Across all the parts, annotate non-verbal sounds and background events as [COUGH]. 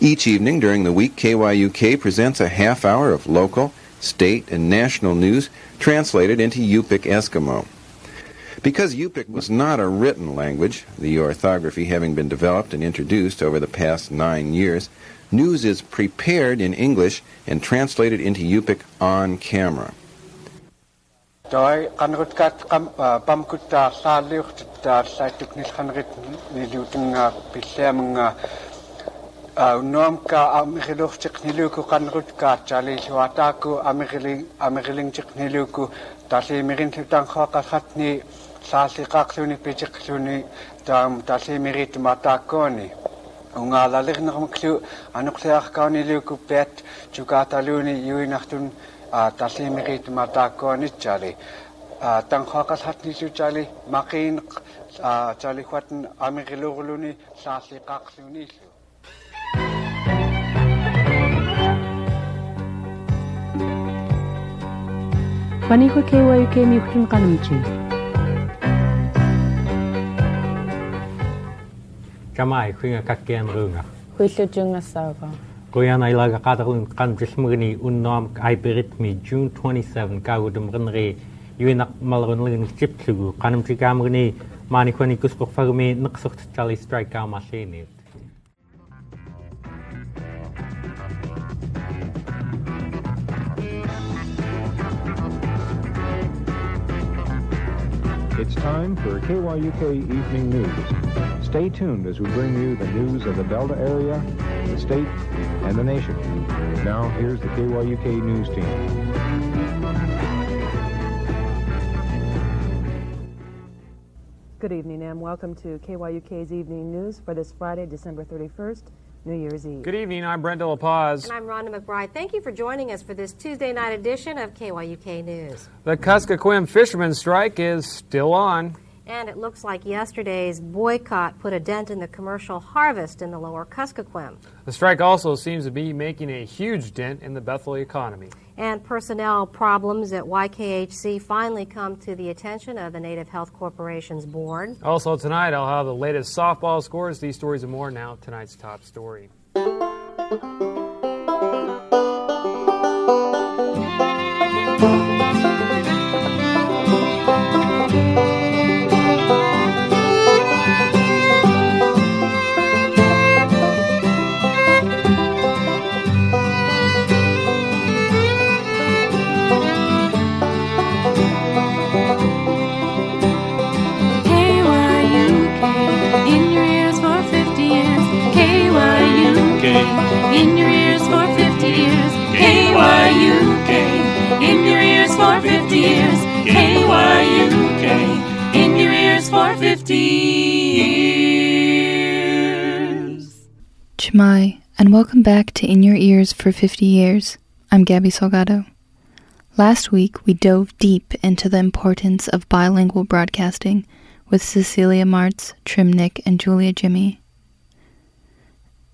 Each evening during the week, KYUK presents a half hour of local, state, and national news translated into Yupik Eskimo. Because Yupik was not a written language, the orthography having been developed and introduced over the past nine years, news is prepared in English and translated into Yupik on camera. ауннуамка амигилууртиқнилууку каннерутка таалииллуатаакку амигилин амигилингтиқнилууку талиимирин лутанхаақаллатни сааллиқаарлуни питиқлуни таам талиимирит матааккууни унгаалалернермаклу анерлиаркаунилууку пиат чукааталууни юинартун а талиимирит матааккуанитсали а танхаақаллатнилутали мақиин а талихватн амигилуурлуни сааллиқаарлуни иллу Waniko kewa yuke mi kutun kanamchi. Kamai kuinga kakkean runga. Kuillu junga sawa. Kuyan ay laga katarun kan jismugni unnoam aiberit mi June 27 kagudum renre yuinak malrunlin chipsugu kanamchi kamugni mani kwani kusqoq fagmi naqsuqtali strike kamasini. It's time for KYUK Evening News. Stay tuned as we bring you the news of the Delta area, the state, and the nation. Now, here's the KYUK News Team. Good evening and welcome to KYUK's Evening News for this Friday, December 31st, New Year's Eve. Good evening. I'm Brenda LaPaz. And I'm Rhonda McBride. Thank you for joining us for this Tuesday night edition of KYUK News. The Kuskokwim fishermen strike is still on. And it looks like yesterday's boycott put a dent in the commercial harvest in the lower Kuskokwim. The strike also seems to be making a huge dent in the Bethel economy. And personnel problems at YKHC finally come to the attention of the Native Health Corporation's board. Also, tonight I'll have the latest softball scores, these stories and more. Now, tonight's top story. KYUK in your ears for 50 years. KYUK in your ears for 50 years. Cama-i, and welcome back to In Your Ears for 50 Years. I'm Gabby Salgado. Last week, we dove deep into the importance of bilingual broadcasting with Cecilia Martz, Trimnick, and Julia Jimmy.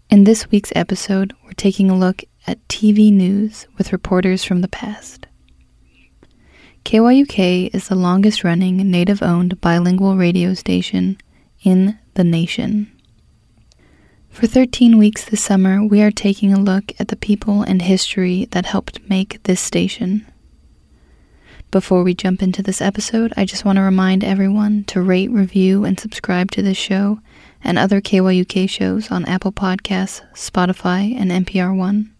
In this week's episode, we're taking a look at TV news with reporters from the past. KYUK is the longest running native owned bilingual radio station in the nation. For 13 weeks this summer, we are taking a look at the people and history that helped make this station. Before we jump into this episode, I just want to remind everyone to rate, review, and subscribe to this show and other KYUK shows on Apple Podcasts, Spotify, and NPR One.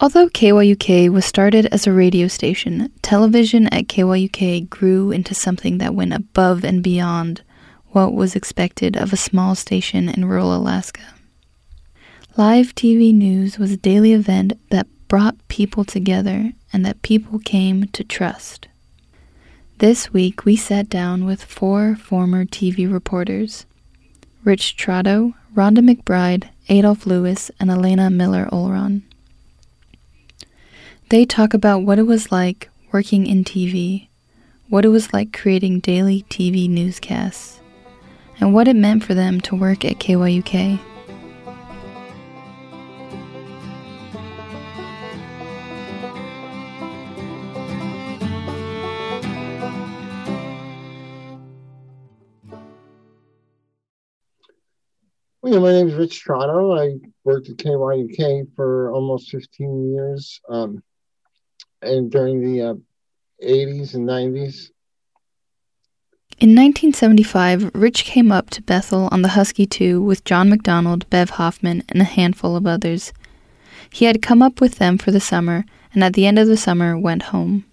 Although KYUK was started as a radio station, television at KYUK grew into something that went above and beyond what was expected of a small station in rural Alaska. Live TV news was a daily event that brought people together and that people came to trust. This week, we sat down with four former TV reporters Rich Trotto, Rhonda McBride, Adolph Lewis, and Elena Miller Olron. They talk about what it was like working in TV, what it was like creating daily TV newscasts, and what it meant for them to work at KYUK. Yeah, my name is Rich Trotto. I worked at KYUK for almost 15 years, um, and during the uh, 80s and 90s. In 1975, Rich came up to Bethel on the Husky 2 with John McDonald, Bev Hoffman, and a handful of others. He had come up with them for the summer, and at the end of the summer went home.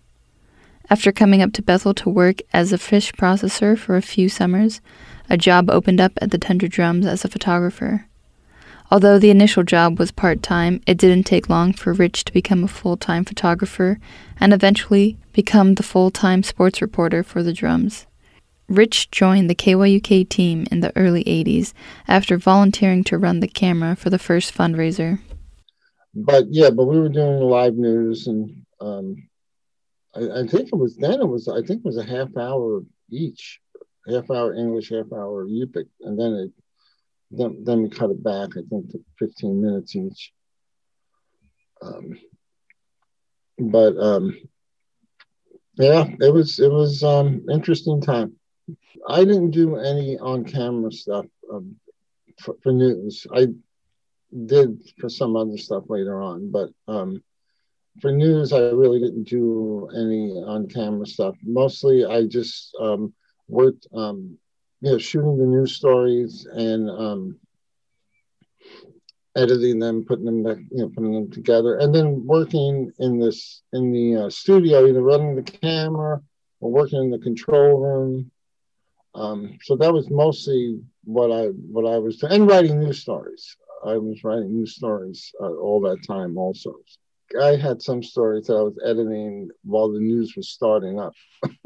After coming up to Bethel to work as a fish processor for a few summers, a job opened up at the Tundra Drums as a photographer. Although the initial job was part time, it didn't take long for Rich to become a full time photographer and eventually become the full time sports reporter for the Drums. Rich joined the KYUK team in the early 80s after volunteering to run the camera for the first fundraiser. But yeah, but we were doing live news, and um, I, I think it was then it was I think it was a half hour each half hour English, half hour Yupik, and then it then, then we cut it back. I think to 15 minutes each. Um, but um, yeah, it was it was um, interesting time. I didn't do any on camera stuff um, for, for, news. I did for some other stuff later on, but um, for news, I really didn't do any on camera stuff. Mostly, I just um, worked, um, know, shooting the news stories and um, editing them, putting them back, you know, putting them together, and then working in this in the uh, studio, either running the camera or working in the control room. Um, so that was mostly what I what I was doing, and writing news stories. I was writing news stories uh, all that time, also. I had some stories that I was editing while the news was starting up. [LAUGHS]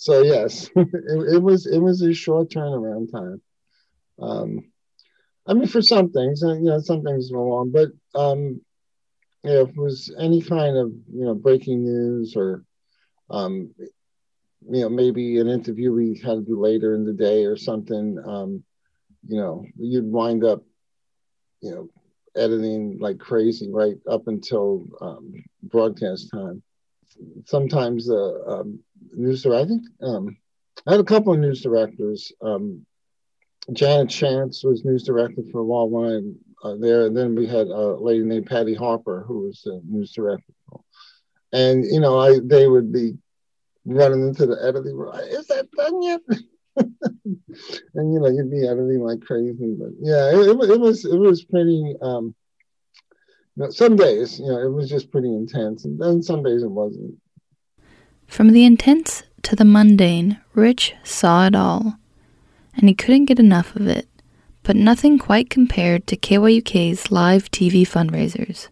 so yes, [LAUGHS] it, it, was it was a short turnaround time. Um, I mean, for some things, uh, you know, some things were long, but um, you know, if it was any kind of you know breaking news or um, you know maybe an interview we had to do later in the day or something, um, you know, you'd wind up you know editing like crazy right up until um, broadcast time. Sometimes the um, news director. I think um, I had a couple of news directors. Um, Janet Chance was news director for a while when I uh, there, and then we had a lady named Patty Harper who was the news director. And you know, I they would be running into the editing room. Is that done yet? [LAUGHS] and you know, you'd be editing like crazy. But yeah, it, it, it was it was pretty. Um, you know, some days, you know, it was just pretty intense, and then some days it wasn't. From the intense to the mundane, Rich saw it all, and he couldn't get enough of it, but nothing quite compared to KYUK's live TV fundraisers.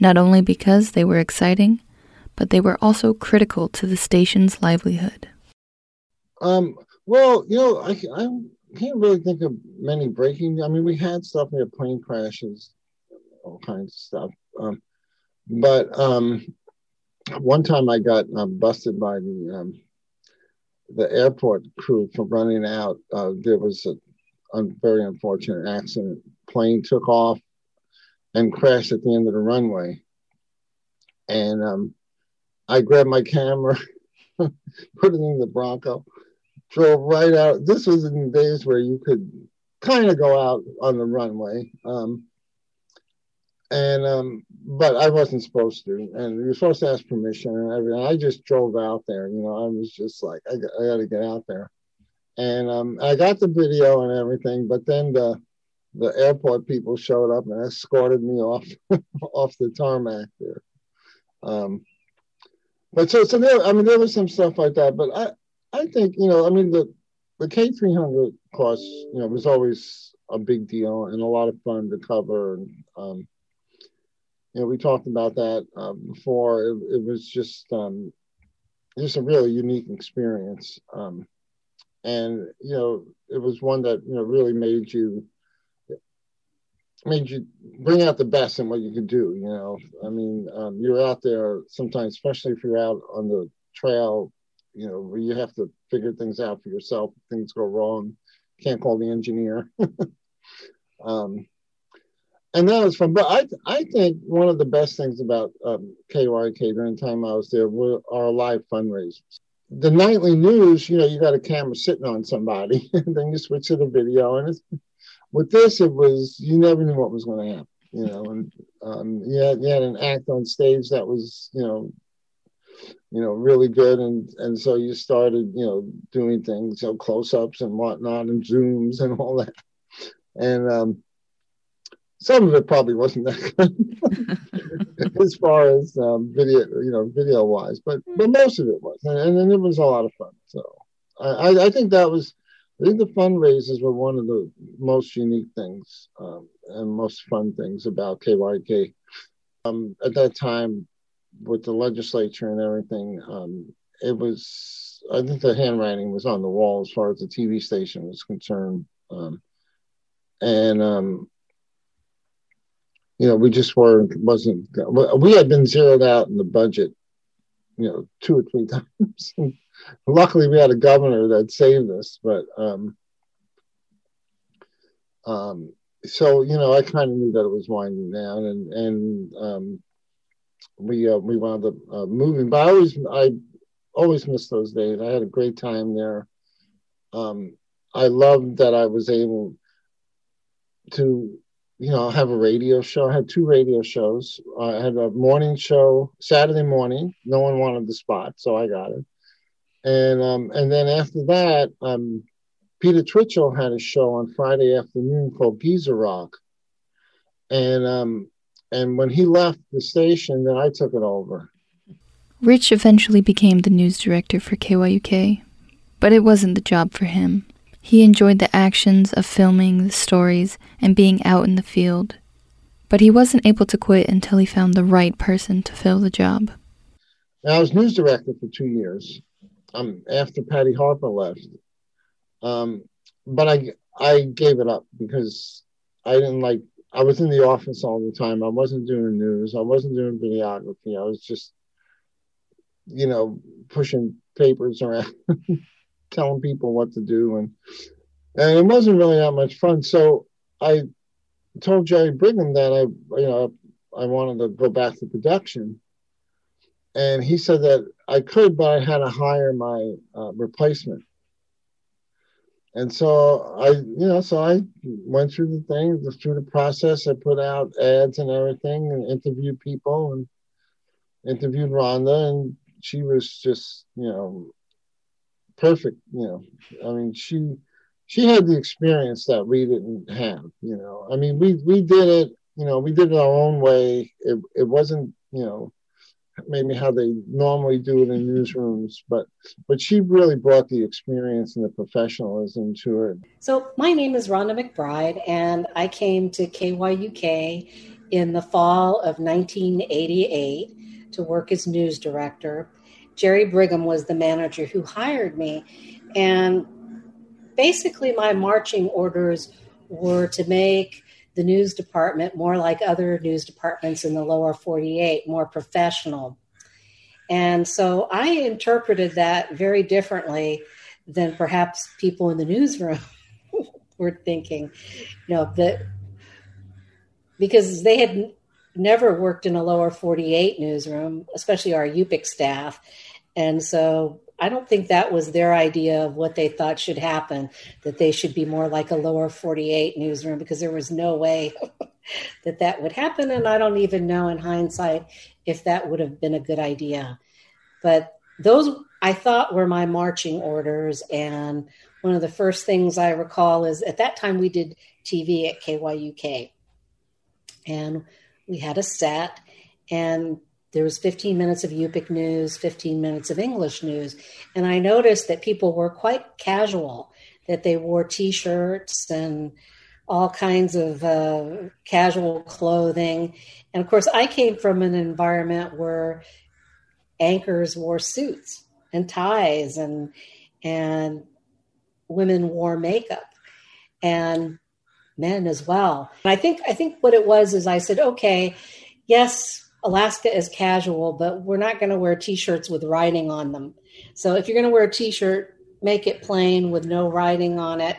Not only because they were exciting, but they were also critical to the station's livelihood. Um, well, you know, I, I can't really think of many breaking. I mean, we had stuff, we had plane crashes, all kinds of stuff. Um, but um, one time I got um, busted by the um, the airport crew for running out. Uh, there was a, a, very unfortunate accident. Plane took off and crashed at the end of the runway, and um, I grabbed my camera, [LAUGHS] put it in the Bronco, drove right out. This was in the days where you could kind of go out on the runway. Um, and um, but I wasn't supposed to, and you were supposed to ask permission and everything. I just drove out there, you know. I was just like, I, I got to get out there, and um, I got the video and everything. But then the the airport people showed up and escorted me off [LAUGHS] off the tarmac there. Um, but so so there, I mean, there was some stuff like that. But I I think you know, I mean, the the K three hundred course, you know, was always a big deal and a lot of fun to cover. And, um, you know, we talked about that uh, before. It, it, was just um, just a really unique experience, um, and you know, it was one that you know really made you made you bring out the best in what you could do. You know, I mean, um, you're out there sometimes, especially if you're out on the trail. You know, where you have to figure things out for yourself. Things go wrong, can't call the engineer. [LAUGHS] um, and that was fun. But I, I think one of the best things about um, KYUK during the time I was there were our live fundraisers. the nightly news, you know, you got a camera sitting on somebody, [LAUGHS] and then you switch to the video. And with this, it was you never knew what was going to happen, you know. And um, you, had, you had an act on stage that was, you know, you know, really good, and and so you started, you know, doing things, you know, close-ups and whatnot, and zooms and all that. And um, some of it probably wasn't that good [LAUGHS] as far as um, video, you know, video wise, but but most of it was, and, and it was a lot of fun. So I, I think that was, I think the fundraisers were one of the most unique things um, and most fun things about KYUK. Um, at that time, with the legislature and everything, um, it was I think the handwriting was on the wall as far as the TV station was concerned, um, and um, you know, we just weren't wasn't we had been zeroed out in the budget, you know, two or three [LAUGHS] times. Luckily, we had a governor that saved us, but um, um, so you know, I kind of knew that it was winding down, and and um, we uh, we wound up uh, moving. But I always I always miss those days. I had a great time there. Um, I loved that I was able to you know, have a radio show. I had two radio shows. I had a morning show Saturday morning. No one wanted the spot, so I got it. And um, and then after that, um, Peter Twitchell had a show on Friday afternoon called Geezer Rock. And um, and when he left the station, then I took it over. Rich eventually became the news director for KYUK, but it wasn't the job for him. He enjoyed the actions of filming the stories and being out in the field, but he wasn't able to quit until he found the right person to fill the job. Now, I was news director for two years um, after Patty Harper left. Um, but I, I gave it up because I didn't like, I was in the office all the time. I wasn't doing news, I wasn't doing videography. I was just, you know, pushing papers around. [LAUGHS] telling people what to do, and and it wasn't really that much fun. So I told Jerry Brigham that I, you know, I wanted to go back to production, and he said that I could, but I had to hire my uh, replacement. And so I, you know, so I went through the thing, through the process. I put out ads and everything, and interviewed people, and interviewed Rhonda, and she was just, you know, perfect. You know, I mean, she she had the experience that we didn't have. You know, I mean, we we did it. You know, we did it our own way. It it wasn't you know maybe how they normally do it in newsrooms, but but she really brought the experience and the professionalism to it. So my name is Rhonda McBride, and I came to KYUK in the fall of 1988 to work as news director. Jerry Brigham was the manager who hired me. And basically, my marching orders were to make the news department more like other news departments in the lower 48, more professional. And so I interpreted that very differently than perhaps people in the newsroom [LAUGHS] were thinking. You know, that because they had never worked in a lower 48 newsroom, especially our Yupik staff. And so I don't think that was their idea of what they thought should happen, that they should be more like a lower 48 newsroom, because there was no way [LAUGHS] that that would happen. And I don't even know in hindsight if that would have been a good idea. But those I thought were my marching orders. And one of the first things I recall is at that time we did TV at KYUK. And we had a set and there was 15 minutes of Yupik news, 15 minutes of English news. And I noticed that people were quite casual, that they wore t shirts and all kinds of uh, casual clothing. And of course, I came from an environment where anchors wore suits and ties and and women wore makeup and men as well. And I think I think what it was is I said, okay, yes, Alaska is casual, but we're not going to wear t-shirts with writing on them. So if you're going to wear a t-shirt, make it plain with no writing on it.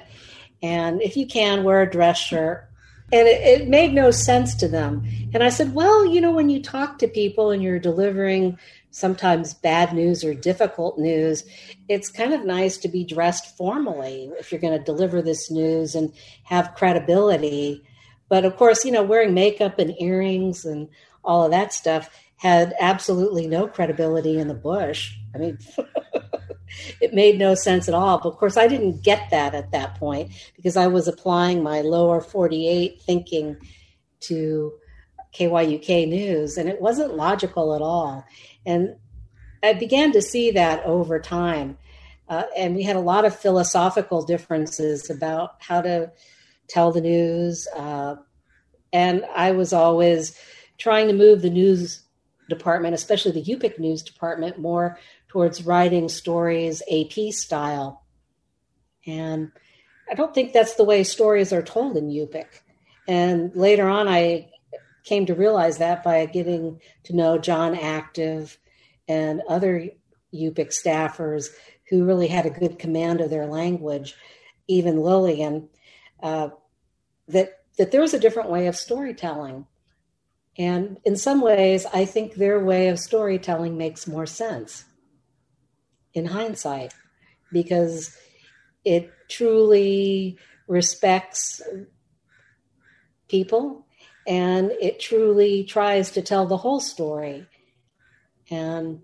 And if you can, wear a dress shirt. And it, it made no sense to them. And I said, well, you know, when you talk to people and you're delivering sometimes bad news or difficult news, it's kind of nice to be dressed formally if you're going to deliver this news and have credibility. But of course, you know, wearing makeup and earrings and all of that stuff had absolutely no credibility in the bush. I mean, [LAUGHS] it made no sense at all. But of course, I didn't get that at that point because I was applying my lower 48 thinking to KYUK news, and it wasn't logical at all. And I began to see that over time. Uh, and we had a lot of philosophical differences about how to tell the news. Uh, and I was always trying to move the news department, especially the Yupik news department, more towards writing stories AP style. And I don't think that's the way stories are told in Yupik. And later on, I came to realize that by getting to know John Active and other Yupik staffers who really had a good command of their language, even Lillian, uh, that that there was a different way of storytelling. And in some ways, I think their way of storytelling makes more sense in hindsight because it truly respects people and it truly tries to tell the whole story. And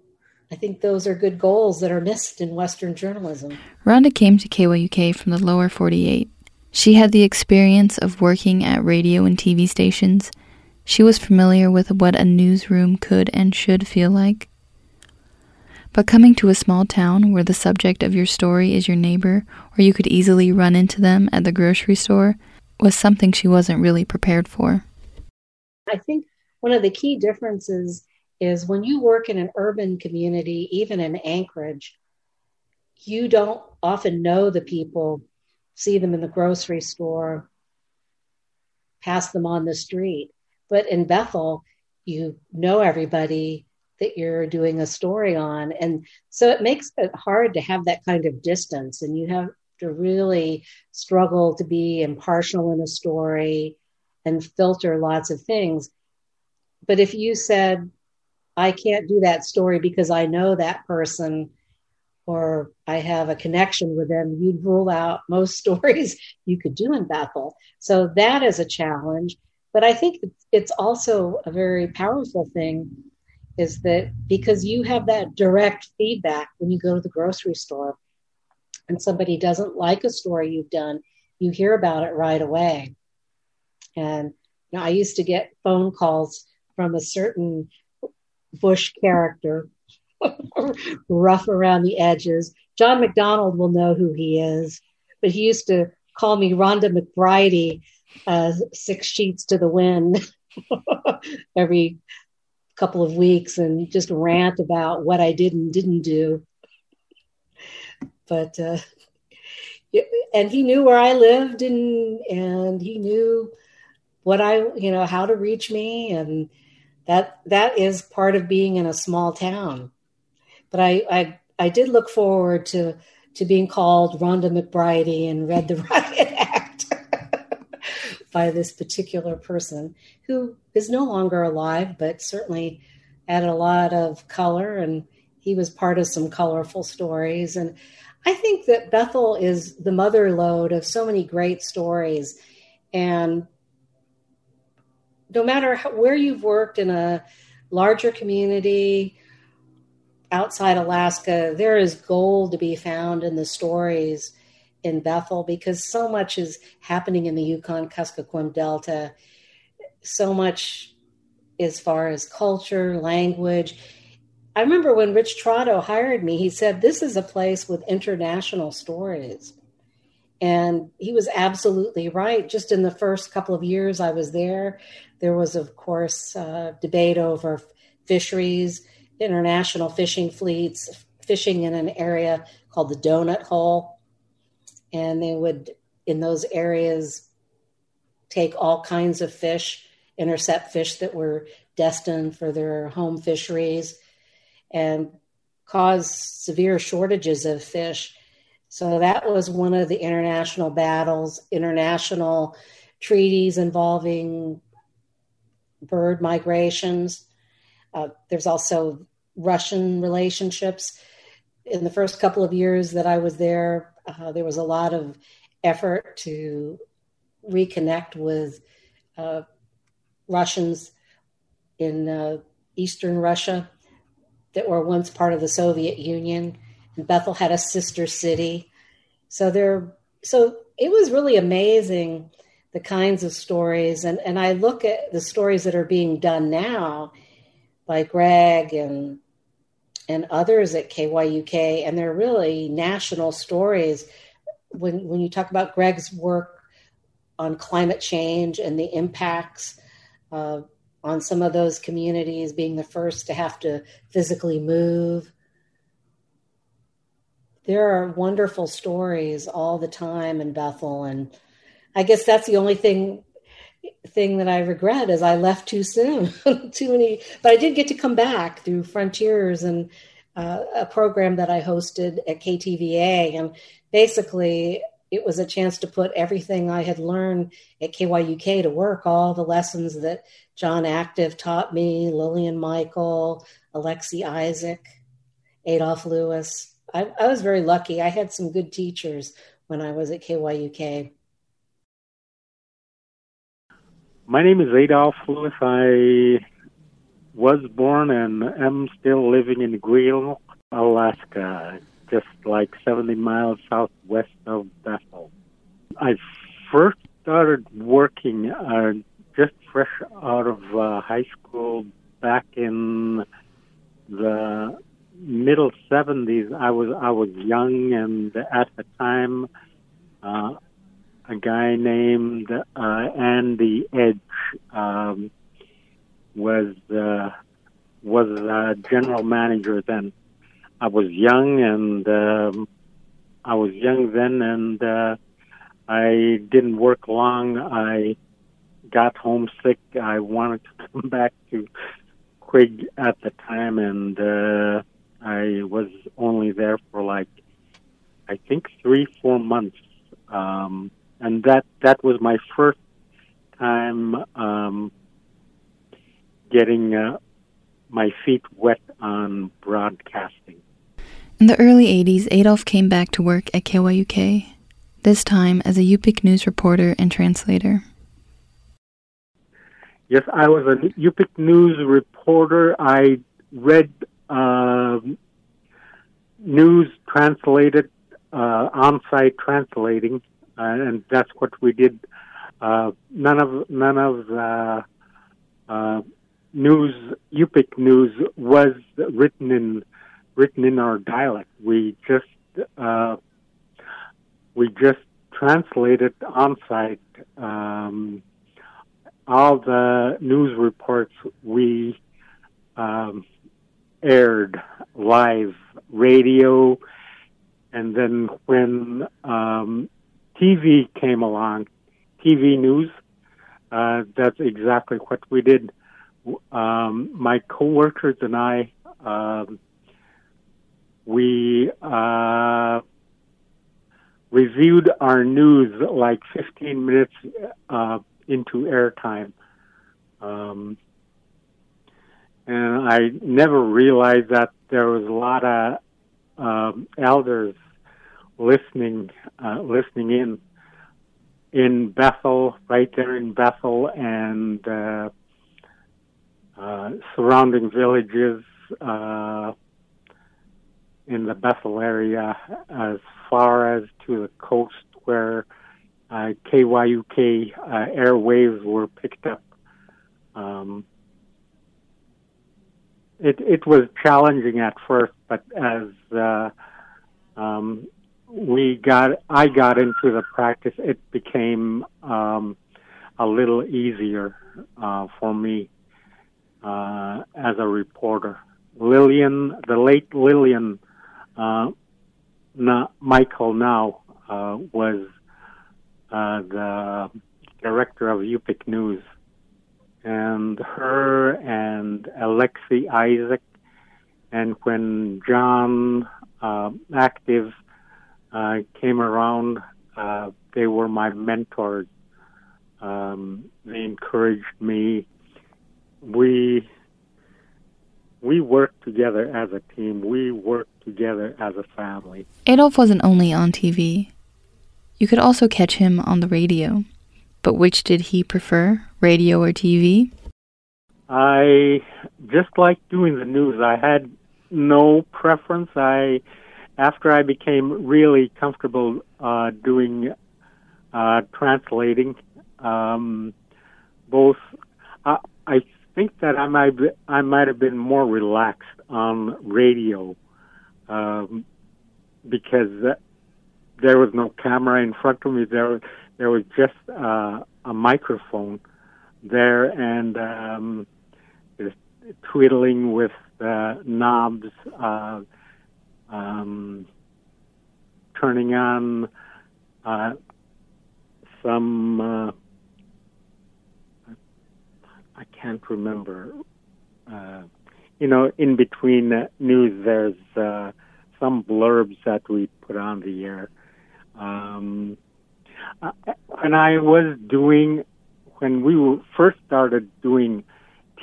I think those are good goals that are missed in Western journalism. Rhonda came to KYUK from the lower 48. She had the experience of working at radio and TV stations. She was familiar with what a newsroom could and should feel like. But coming to a small town where the subject of your story is your neighbor, or you could easily run into them at the grocery store, was something she wasn't really prepared for. I think one of the key differences is when you work in an urban community, even in Anchorage, you don't often know the people, see them in the grocery store, pass them on the street. But in Bethel, you know everybody that you're doing a story on. And so it makes it hard to have that kind of distance. And you have to really struggle to be impartial in a story and filter lots of things. But if you said, I can't do that story because I know that person or I have a connection with them, you'd rule out most [LAUGHS] stories you could do in Bethel. So that is a challenge. But I think it's also a very powerful thing is that because you have that direct feedback when you go to the grocery store and somebody doesn't like a story you've done, you hear about it right away. And you know, I used to get phone calls from a certain Bush character, [LAUGHS] rough around the edges. John McDonald will know who he is, but he used to call me Rhonda McBridey, uh, six sheets to the wind, [LAUGHS] every couple of weeks and just rant about what I did and didn't do. But uh, and he knew where I lived and and he knew what I you know how to reach me and that that is part of being in a small town. But I I, I did look forward to to being called Rhonda McBridey and read the [LAUGHS] Riot Act [LAUGHS] by this particular person who is no longer alive, but certainly added a lot of color and he was part of some colorful stories. And I think that Bethel is the mother lode of so many great stories. And no matter how, where you've worked in a larger community outside Alaska, there is gold to be found in the stories in Bethel because so much is happening in the Yukon Kuskokwim Delta. So much as far as culture, language. I remember when Rich Trotto hired me, he said, This is a place with international stories. And he was absolutely right. Just in the first couple of years I was there, there was, of course, uh, debate over fisheries, international fishing fleets, fishing in an area called the Donut Hole. And they would, in those areas, take all kinds of fish, intercept fish that were destined for their home fisheries, and cause severe shortages of fish. So that was one of the international battles, international treaties involving bird migrations. Uh, there's also Russian relationships. In the first couple of years that I was there, uh, there was a lot of effort to reconnect with uh, Russians in uh, Eastern Russia that were once part of the Soviet Union. And Bethel had a sister city. So there, so it was really amazing the kinds of stories. And, and I look at the stories that are being done now by Greg and and others at KYUK, and they're really national stories. When when you talk about Greg's work on climate change and the impacts uh, on some of those communities, being the first to have to physically move. There are wonderful stories all the time in Bethel, and I guess that's the only thing thing that I regret is I left too soon. [LAUGHS] too many, but I did get to come back through Frontiers and uh, a program that I hosted at KTVA, and basically it was a chance to put everything I had learned at KYUK to work, all the lessons that John Active taught me, Lillian Michael, Alexi Isaac, Adolph Lewis. I, I was very lucky. I had some good teachers when I was at KYUK. My name is Adolph Lewis. I was born and am still living in Greil, Alaska, just like 70 miles southwest of Bethel. I first started working uh, just fresh out of uh, high school back in the middle 70s. I was I was young, and at the time, uh, a guy named uh, Andy Edge um, was uh, was uh, general manager then. I was young and um, I was young then, and uh, I didn't work long. I got homesick. I wanted to come [LAUGHS] back to Quig at the time, and uh, I was only there for like I think three, four months. Um, and that that was my first time um, getting uh, my feet wet on broadcasting. In the early 80s, Adolph came back to work at KYUK, this time as a Yupik news reporter and translator. Yes, I was a Yupik news reporter. I read uh, news translated, uh, on-site translating uh, and that's what we did. Uh, none of none of the uh, news, Yupik news, was written in written in our dialect. We just uh, we just translated on site um, all the news reports we um, aired live radio, and then when um, TV came along, TV news. Uh, that's exactly what we did. Um, my coworkers and I, um, we uh, reviewed our news like 15 minutes uh, into airtime. Um, and I never realized that there was a lot of um, elders listening uh, listening in in Bethel, right there in Bethel, and uh, uh, surrounding villages uh, in the Bethel area, as far as to the coast where uh, KYUK uh, airwaves were picked up. Um, it it was challenging at first, but as uh, um, we got I got into the practice, it became um, a little easier uh, for me uh, as a reporter. Lillian, the late Lillian uh, Michael now uh, was uh, the director of Yupik News, and her and Alexi Isaac, and when John uh, Active uh, came around. Uh, they were my mentors. Um, they encouraged me. We we worked together as a team. We worked together as a family. Adolph wasn't only on TV. You could also catch him on the radio. But which did he prefer, radio or TV? I just like doing the news. I had no preference. I after I became really comfortable uh, doing uh, translating, um, both uh, I think that I might be, I might have been more relaxed on radio um, because there was no camera in front of me. There there was just uh, a microphone there and um, twiddling with uh, knobs, uh, um, turning on uh, some. Uh, I can't remember. Uh, you know, in between news, there's uh, some blurbs that we put on the air. Um, uh, when I was doing, when we first started doing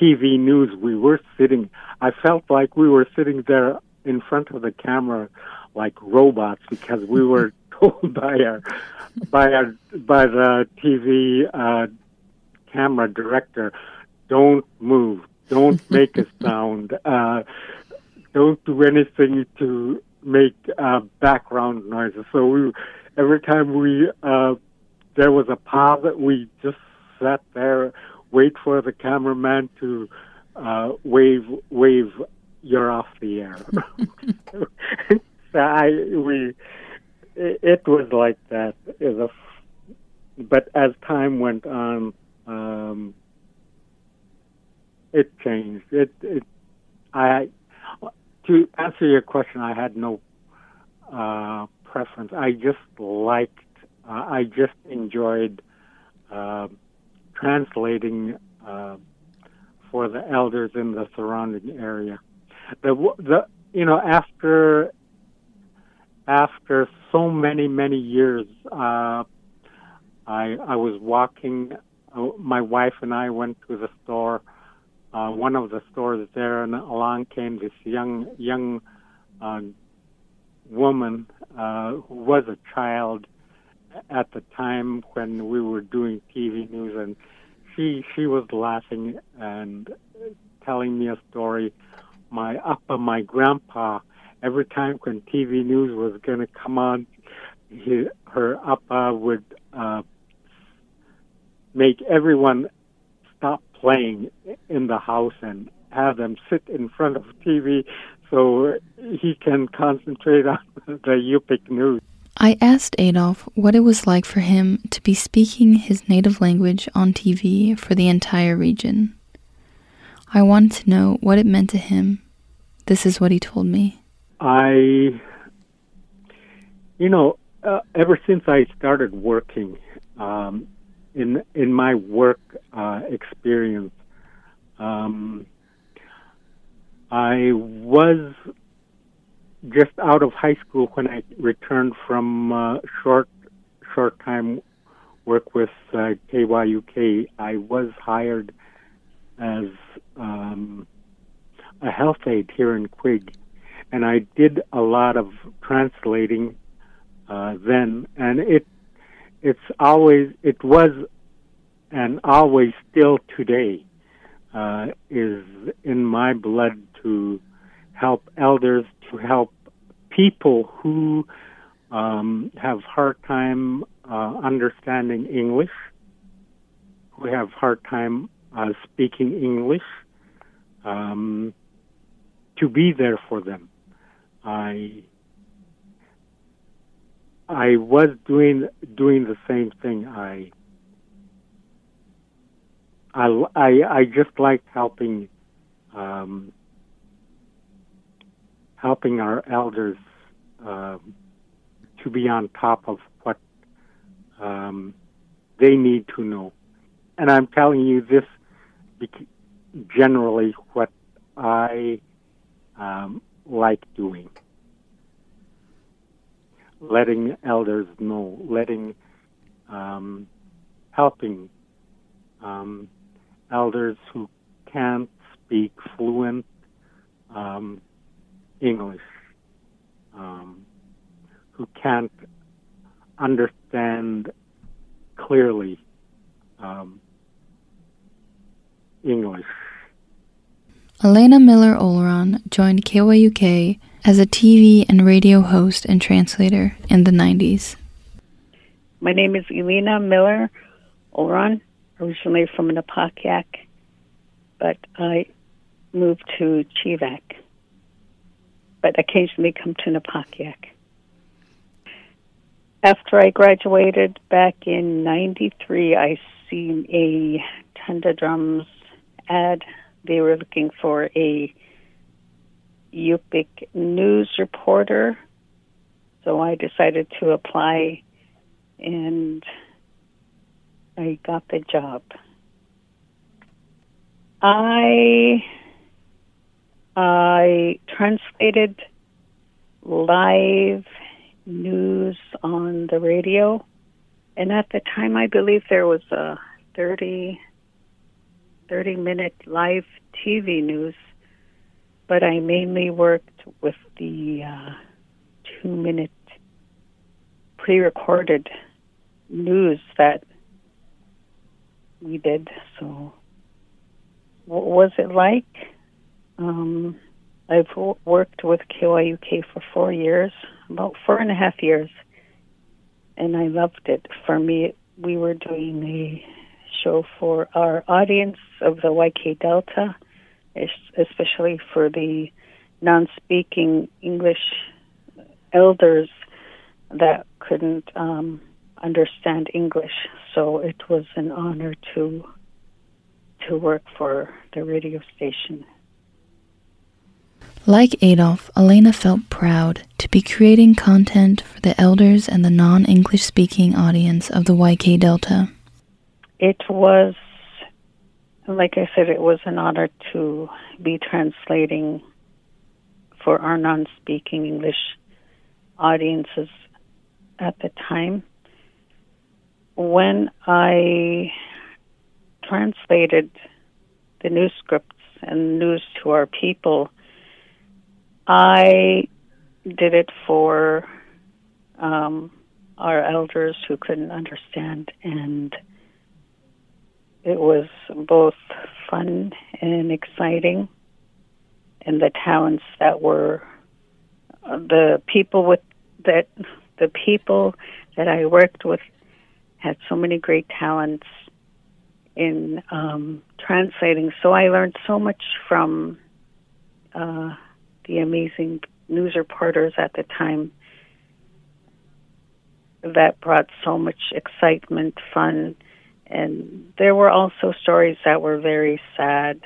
TV news, we were sitting. I felt like we were sitting there in front of the camera like robots because we were [LAUGHS] told by our by our by the TV uh, camera director, don't move, don't make a [LAUGHS] sound, uh, don't do anything to make uh, background noises. So we every time we uh, there was a pause, we just sat there, wait for the cameraman to uh, wave wave you're off the air. so [LAUGHS] I we it, it was like that. It but as time went on, um, it changed. It it I to answer your question, I had no uh, preference. I just liked. Uh, I just enjoyed uh, translating uh, for the elders in the surrounding area. The the you know after after so many many years, uh, I I was walking. Uh, my wife and I went to the store, uh, one of the stores there, and along came this young young uh, woman uh, who was a child at the time when we were doing TV news, and she she was laughing and telling me a story. My upper, my grandpa, every time when TV news was going to come on, he, her uppa would uh, make everyone stop playing in the house and have them sit in front of TV so he can concentrate on [LAUGHS] the Yupik news. I asked Adolph what it was like for him to be speaking his native language on TV for the entire region. I wanted to know what it meant to him. This is what he told me. I, you know, uh, ever since I started working um, in in my work uh, experience, um, I was just out of high school when I returned from uh, short short time work with uh, KYUK. I was hired as um, a health aide here in Quig, and I did a lot of translating uh, then, and it it's always it was and always still today uh, is in my blood to help elders, to help people who um, have hard time uh, understanding English, who have hard time uh, speaking English, um, to be there for them. I I was doing doing the same thing. I I I, just liked helping um, helping our elders uh, to be on top of what um, they need to know. And I'm telling you this generally what I um, like doing. Letting elders know, letting, um, helping um, elders who can't speak fluent um, English, um, who can't understand clearly um, English. Elena Miller Oleron joined KYUK as a TV and radio host and translator in the 90s. My name is Elena Miller Oleron, originally from Napakiak, but I moved to Chevak, but occasionally come to Napakiak. After I graduated back in 93, I seen a Tundra Drums ad. They were looking for a Yupik news reporter. So I decided to apply and I got the job. I I translated live news on the radio, and at the time, I believe there was a 30, 30 minute live TV news, but I mainly worked with the uh, two minute pre recorded news that we did. So, what was it like? Um, I've worked with KYUK for four years, about four and a half years, and I loved it. For me, we were doing a show for our audience of the YK Delta, especially for the non speaking English elders that couldn't um, understand English. So it was an honor to to work for the radio station. Like Adolph, Elena felt proud to be creating content for the elders and the non English speaking audience of the YK Delta. It was, like I said, it was an honor to be translating for our non speaking English audiences at the time. When I translated the news scripts and news to our people, I did it for um, our elders who couldn't understand, and it was both fun and exciting. And the talents that were the people with that the people that I worked with had so many great talents in um, translating. So I learned so much from uh, the amazing news reporters at the time that brought so much excitement, fun, and there were also stories that were very sad,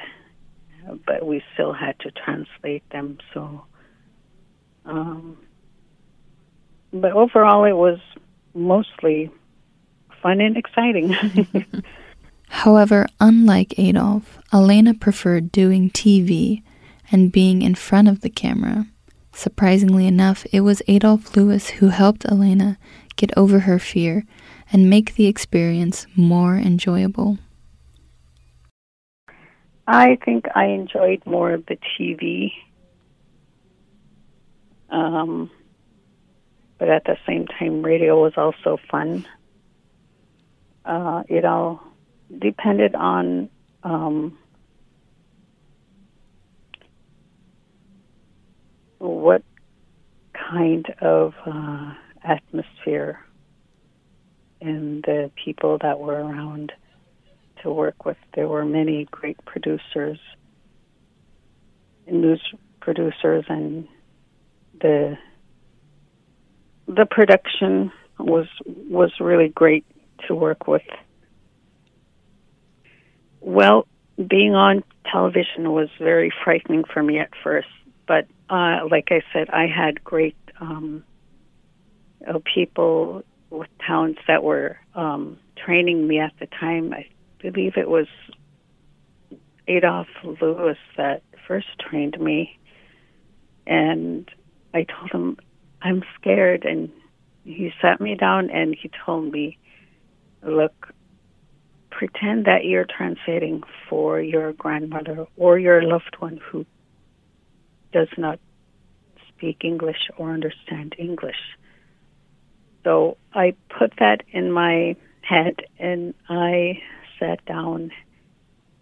but we still had to translate them. So, um, but overall, it was mostly fun and exciting. [LAUGHS] However, unlike Adolph, Elena preferred doing TV and being in front of the camera. Surprisingly enough, it was Adolph Lewis who helped Elena get over her fear and make the experience more enjoyable. I think I enjoyed more of the TV. Um, but at the same time, radio was also fun. Uh, it all depended on um, what kind of uh, atmosphere and the people that were around to work with. There were many great producers, news producers, and the the production was was really great to work with. Well, being on television was very frightening for me at first, but uh, like I said, I had great um, uh, people with talents that were um, training me at the time. I believe it was Adolph Lewis that first trained me, and I told him I'm scared, and he sat me down and he told me, "Look, pretend that you're translating for your grandmother or your loved one who does not speak English or understand English. So I put that in my head and I sat down.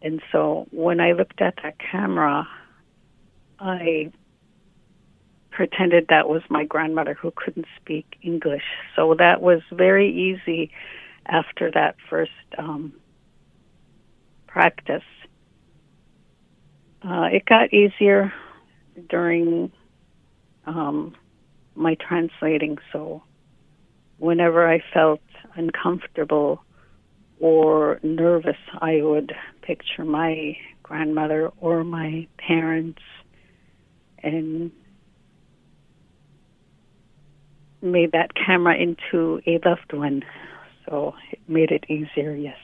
And so when I looked at that camera, I pretended that was my grandmother who couldn't speak English. So that was very easy after that first um, practice. Uh, it got easier during um, my translating. So whenever I felt uncomfortable or nervous, I would picture my grandmother or my parents and made that camera into a loved one. So it made it easier, yes.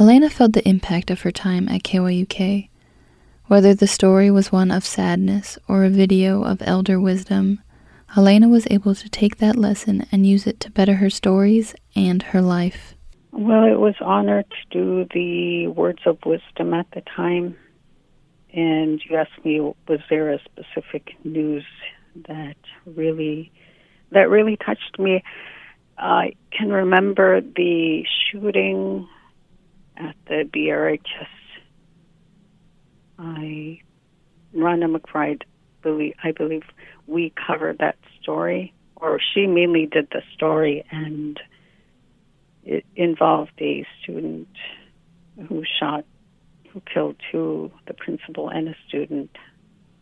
Elena felt the impact of her time at KYUK. Whether the story was one of sadness or a video of elder wisdom, Elena was able to take that lesson and use it to better her stories and her life. Well, it was honored to do the words of wisdom at the time. And you asked me, was there a specific news that really that really touched me? I can remember the shooting at the BRHS. I, Rhonda McBride, believe I believe we covered that story, or she mainly did the story, and it involved a student who shot, who killed two, the principal and a student.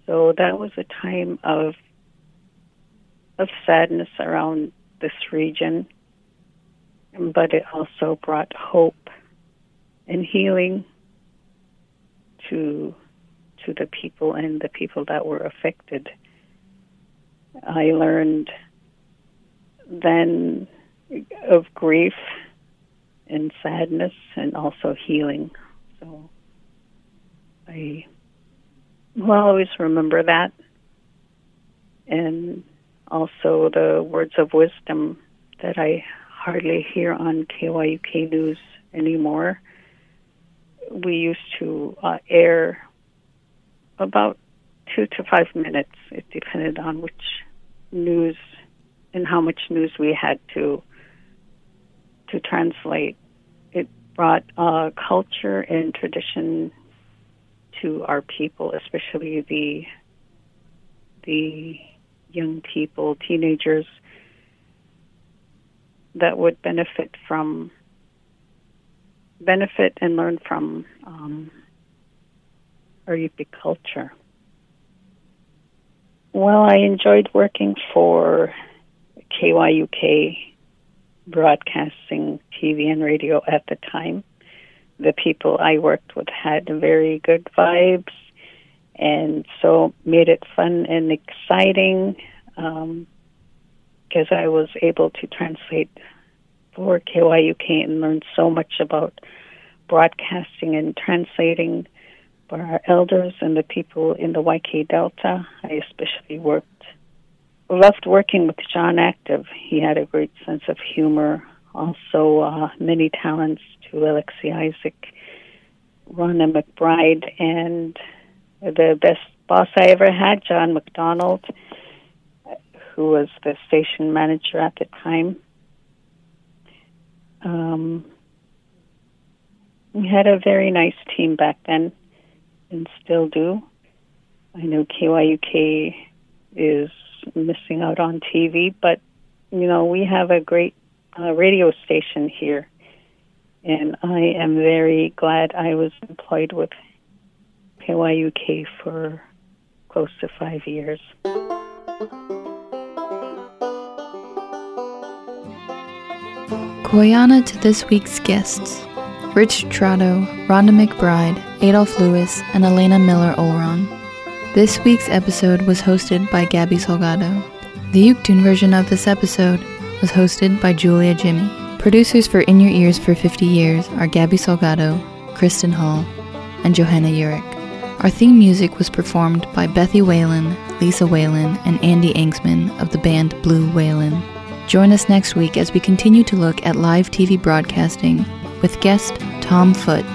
So that was a time of of sadness around this region, but it also brought hope and healing to to the people and the people that were affected. I learned then of grief and sadness and also healing. So I will always remember that. And also the words of wisdom that I hardly hear on KYUK News anymore. We used to uh, air about two to five minutes. It depended on which news and how much news we had to to translate. It brought uh, culture and tradition to our people, especially the the young people, teenagers that would benefit from benefit and learn from um, our Yupik culture. Well, I enjoyed working for KYUK broadcasting TV and radio at the time. The people I worked with had very good vibes and so made it fun and exciting because um, I was able to translate for KYUK and learn so much about broadcasting and translating for our elders and the people in the YK Delta. I especially worked, loved working with John Active. He had a great sense of humor, also uh, many talents to Alexi Isaac, Rhonda McBride, and the best boss I ever had, John McDonald, who was the station manager at the time. Um, we had a very nice team back then and still do. I know KYUK is missing out on TV, but you know, we have a great uh, radio station here. And I am very glad I was employed with KYUK for close to five years. Quyana to this week's guests Rich Trotto, Rhonda McBride, Adolph Lewis, and Elena Miller Olron. This week's episode was hosted by Gabby Salgado. The Yugtun version of this episode was hosted by Julia Jimmy. Producers for In Your Ears for 50 Years are Gabby Salgado, Kristen Hall, and Johanna Urich. Our theme music was performed by Bethy Whalen, Lisa Whalen, and Andy Angsman of the band Blue Whalen. Join us next week as we continue to look at live TV broadcasting with guest Tom Foote.